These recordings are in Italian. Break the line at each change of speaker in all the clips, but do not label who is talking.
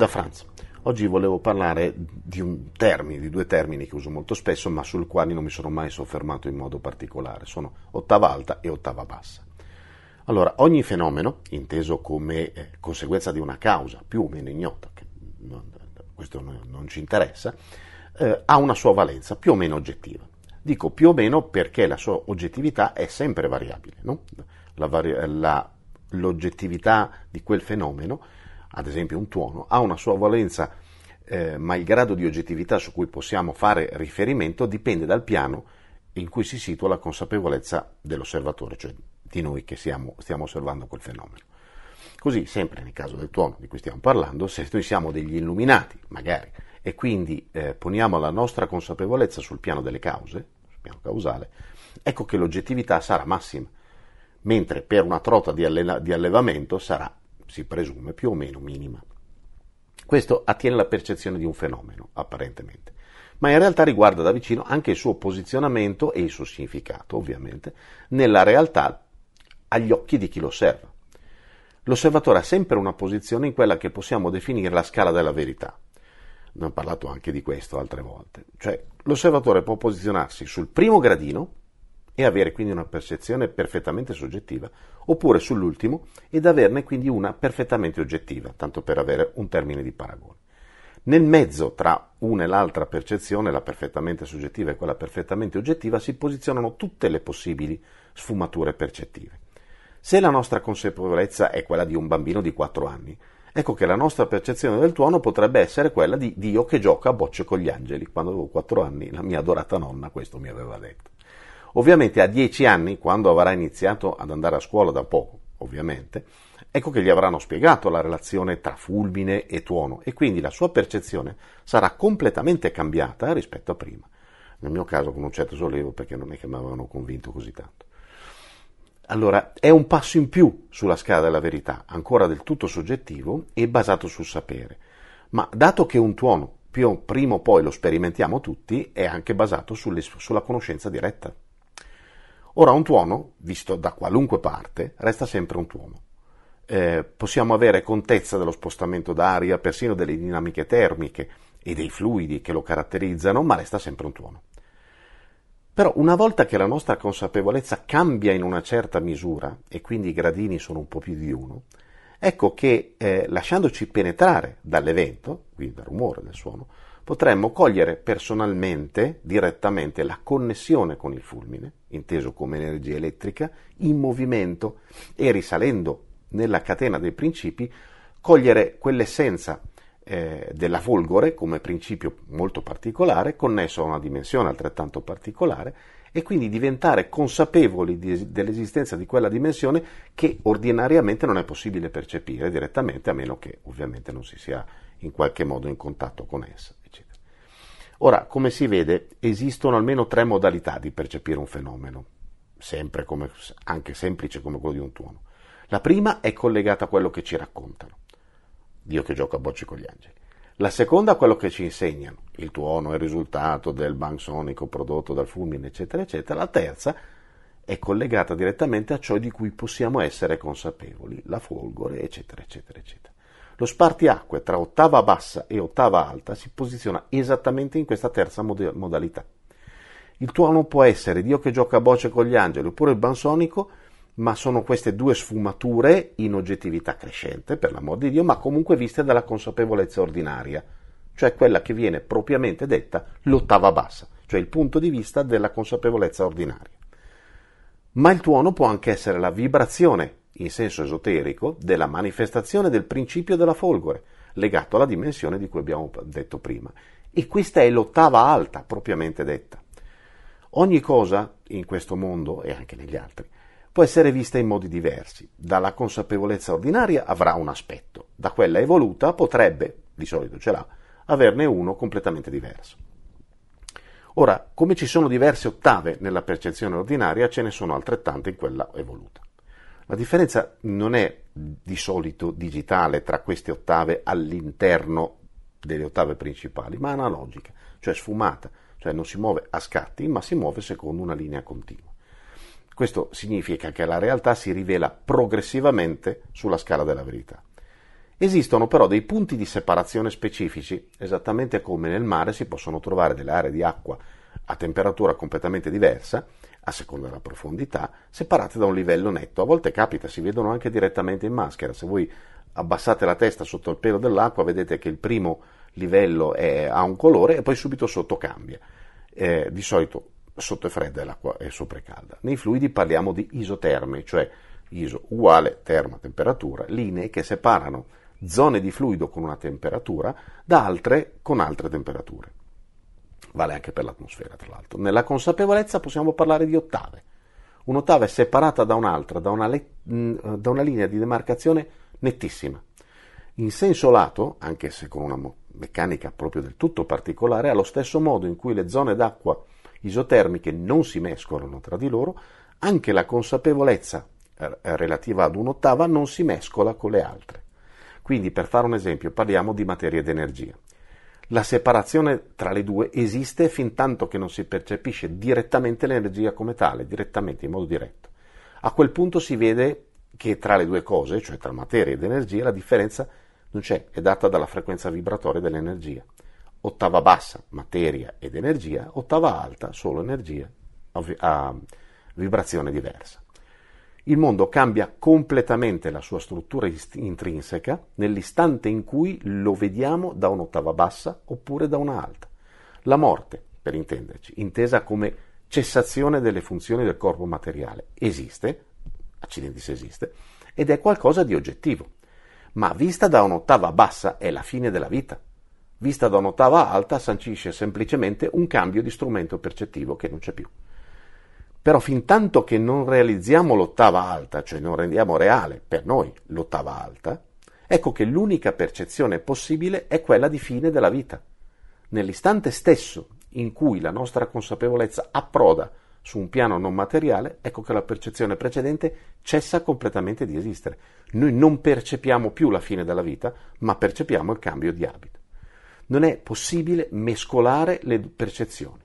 da Franz. Oggi volevo parlare di un termine, di due termini che uso molto spesso, ma sul quali non mi sono mai soffermato in modo particolare. Sono ottava alta e ottava bassa. Allora, ogni fenomeno, inteso come eh, conseguenza di una causa più o meno ignota, non, questo non, non ci interessa, eh, ha una sua valenza più o meno oggettiva. Dico più o meno perché la sua oggettività è sempre variabile. No? La vari- la, l'oggettività di quel fenomeno, ad esempio un tuono, ha una sua valenza, eh, ma il grado di oggettività su cui possiamo fare riferimento dipende dal piano in cui si situa la consapevolezza dell'osservatore, cioè di noi che siamo, stiamo osservando quel fenomeno. Così, sempre nel caso del tuono di cui stiamo parlando, se noi siamo degli illuminati, magari, e quindi eh, poniamo la nostra consapevolezza sul piano delle cause, sul piano causale, ecco che l'oggettività sarà massima, mentre per una trota di, alle- di allevamento sarà, si presume, più o meno minima. Questo attiene alla percezione di un fenomeno, apparentemente, ma in realtà riguarda da vicino anche il suo posizionamento e il suo significato, ovviamente, nella realtà agli occhi di chi lo osserva. L'osservatore ha sempre una posizione in quella che possiamo definire la scala della verità. Abbiamo parlato anche di questo altre volte. Cioè, l'osservatore può posizionarsi sul primo gradino e avere quindi una percezione perfettamente soggettiva, oppure sull'ultimo ed averne quindi una perfettamente oggettiva, tanto per avere un termine di paragone. Nel mezzo tra una e l'altra percezione, la perfettamente soggettiva e quella perfettamente oggettiva, si posizionano tutte le possibili sfumature percettive. Se la nostra consapevolezza è quella di un bambino di 4 anni, ecco che la nostra percezione del tuono potrebbe essere quella di Dio che gioca a bocce con gli angeli. Quando avevo 4 anni la mia adorata nonna questo mi aveva detto. Ovviamente a 10 anni, quando avrà iniziato ad andare a scuola da poco, ovviamente, ecco che gli avranno spiegato la relazione tra fulmine e tuono e quindi la sua percezione sarà completamente cambiata rispetto a prima. Nel mio caso con un certo sollievo perché non è che mi avevano convinto così tanto. Allora, è un passo in più sulla scala della verità, ancora del tutto soggettivo e basato sul sapere. Ma dato che un tuono, prima o poi lo sperimentiamo tutti, è anche basato sulle, sulla conoscenza diretta. Ora, un tuono, visto da qualunque parte, resta sempre un tuono. Eh, possiamo avere contezza dello spostamento d'aria, persino delle dinamiche termiche e dei fluidi che lo caratterizzano, ma resta sempre un tuono. Però una volta che la nostra consapevolezza cambia in una certa misura, e quindi i gradini sono un po' più di uno, ecco che eh, lasciandoci penetrare dall'evento, quindi dal rumore, del suono, potremmo cogliere personalmente, direttamente, la connessione con il fulmine, inteso come energia elettrica, in movimento e risalendo nella catena dei principi, cogliere quell'essenza eh, della folgore come principio molto particolare, connesso a una dimensione altrettanto particolare, e quindi diventare consapevoli di, dell'esistenza di quella dimensione che ordinariamente non è possibile percepire direttamente, a meno che ovviamente non si sia in qualche modo in contatto con essa. Ora, come si vede, esistono almeno tre modalità di percepire un fenomeno, sempre come, anche semplice come quello di un tuono. La prima è collegata a quello che ci raccontano. Dio che gioca a bocce con gli angeli. La seconda è quello che ci insegnano, il tuono è il risultato del bang sonico prodotto dal fulmine, eccetera, eccetera. La terza è collegata direttamente a ciò di cui possiamo essere consapevoli, la folgore, eccetera, eccetera, eccetera. Lo spartiacque tra ottava bassa e ottava alta si posiziona esattamente in questa terza mod- modalità. Il tuono può essere Dio che gioca a bocce con gli angeli oppure il bansonico ma sono queste due sfumature in oggettività crescente, per l'amor di Dio, ma comunque viste dalla consapevolezza ordinaria, cioè quella che viene propriamente detta l'ottava bassa, cioè il punto di vista della consapevolezza ordinaria. Ma il tuono può anche essere la vibrazione, in senso esoterico, della manifestazione del principio della folgore, legato alla dimensione di cui abbiamo detto prima. E questa è l'ottava alta, propriamente detta. Ogni cosa in questo mondo, e anche negli altri, può essere vista in modi diversi. Dalla consapevolezza ordinaria avrà un aspetto, da quella evoluta potrebbe, di solito ce l'ha, averne uno completamente diverso. Ora, come ci sono diverse ottave nella percezione ordinaria, ce ne sono altrettante in quella evoluta. La differenza non è di solito digitale tra queste ottave all'interno delle ottave principali, ma analogica, cioè sfumata, cioè non si muove a scatti, ma si muove secondo una linea continua. Questo significa che la realtà si rivela progressivamente sulla scala della verità. Esistono però dei punti di separazione specifici, esattamente come nel mare si possono trovare delle aree di acqua a temperatura completamente diversa, a seconda della profondità, separate da un livello netto. A volte capita, si vedono anche direttamente in maschera. Se voi abbassate la testa sotto il pelo dell'acqua, vedete che il primo livello è, ha un colore e poi subito sotto cambia. Eh, di solito sotto è fredda e l'acqua è sopra è calda. Nei fluidi parliamo di isotermi, cioè iso uguale terma temperatura, linee che separano zone di fluido con una temperatura da altre con altre temperature. Vale anche per l'atmosfera, tra l'altro. Nella consapevolezza possiamo parlare di ottave. Un'ottava è separata da un'altra, da una, le- da una linea di demarcazione nettissima. In senso lato, anche se con una meccanica proprio del tutto particolare, allo stesso modo in cui le zone d'acqua isotermiche non si mescolano tra di loro, anche la consapevolezza relativa ad un'ottava non si mescola con le altre. Quindi, per fare un esempio, parliamo di materia ed energia. La separazione tra le due esiste fin tanto che non si percepisce direttamente l'energia come tale, direttamente, in modo diretto. A quel punto si vede che tra le due cose, cioè tra materia ed energia, la differenza non c'è, è data dalla frequenza vibratoria dell'energia. Ottava bassa, materia ed energia, ottava alta, solo energia, a vibrazione diversa il mondo cambia completamente la sua struttura intrinseca nell'istante in cui lo vediamo da un'ottava bassa oppure da una alta. La morte, per intenderci, intesa come cessazione delle funzioni del corpo materiale, esiste, accidenti se esiste, ed è qualcosa di oggettivo, ma vista da un'ottava bassa è la fine della vita. Vista da un'ottava alta sancisce semplicemente un cambio di strumento percettivo che non c'è più. Però fin tanto che non realizziamo l'ottava alta, cioè non rendiamo reale per noi l'ottava alta, ecco che l'unica percezione possibile è quella di fine della vita. Nell'istante stesso in cui la nostra consapevolezza approda su un piano non materiale, ecco che la percezione precedente cessa completamente di esistere. Noi non percepiamo più la fine della vita, ma percepiamo il cambio di abito. Non è possibile mescolare le percezioni.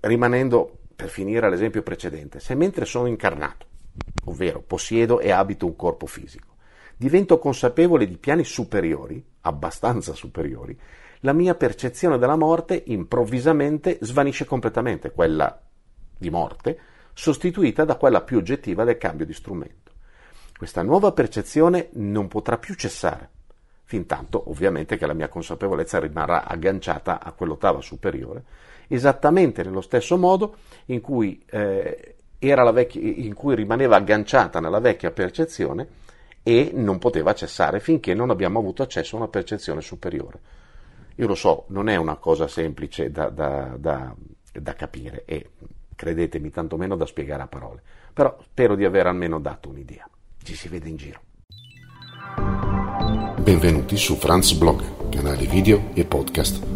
Rimanendo per finire all'esempio precedente, se mentre sono incarnato, ovvero possiedo e abito un corpo fisico, divento consapevole di piani superiori, abbastanza superiori, la mia percezione della morte improvvisamente svanisce completamente, quella di morte, sostituita da quella più oggettiva del cambio di strumento. Questa nuova percezione non potrà più cessare, fin tanto ovviamente che la mia consapevolezza rimarrà agganciata a quell'ottava superiore esattamente nello stesso modo in cui, eh, vecchia, in cui rimaneva agganciata nella vecchia percezione e non poteva cessare finché non abbiamo avuto accesso a una percezione superiore. Io lo so, non è una cosa semplice da, da, da, da capire e credetemi tantomeno da spiegare a parole, però spero di aver almeno dato un'idea. Ci si vede in giro.
Benvenuti su Franz Blog, canale video e podcast.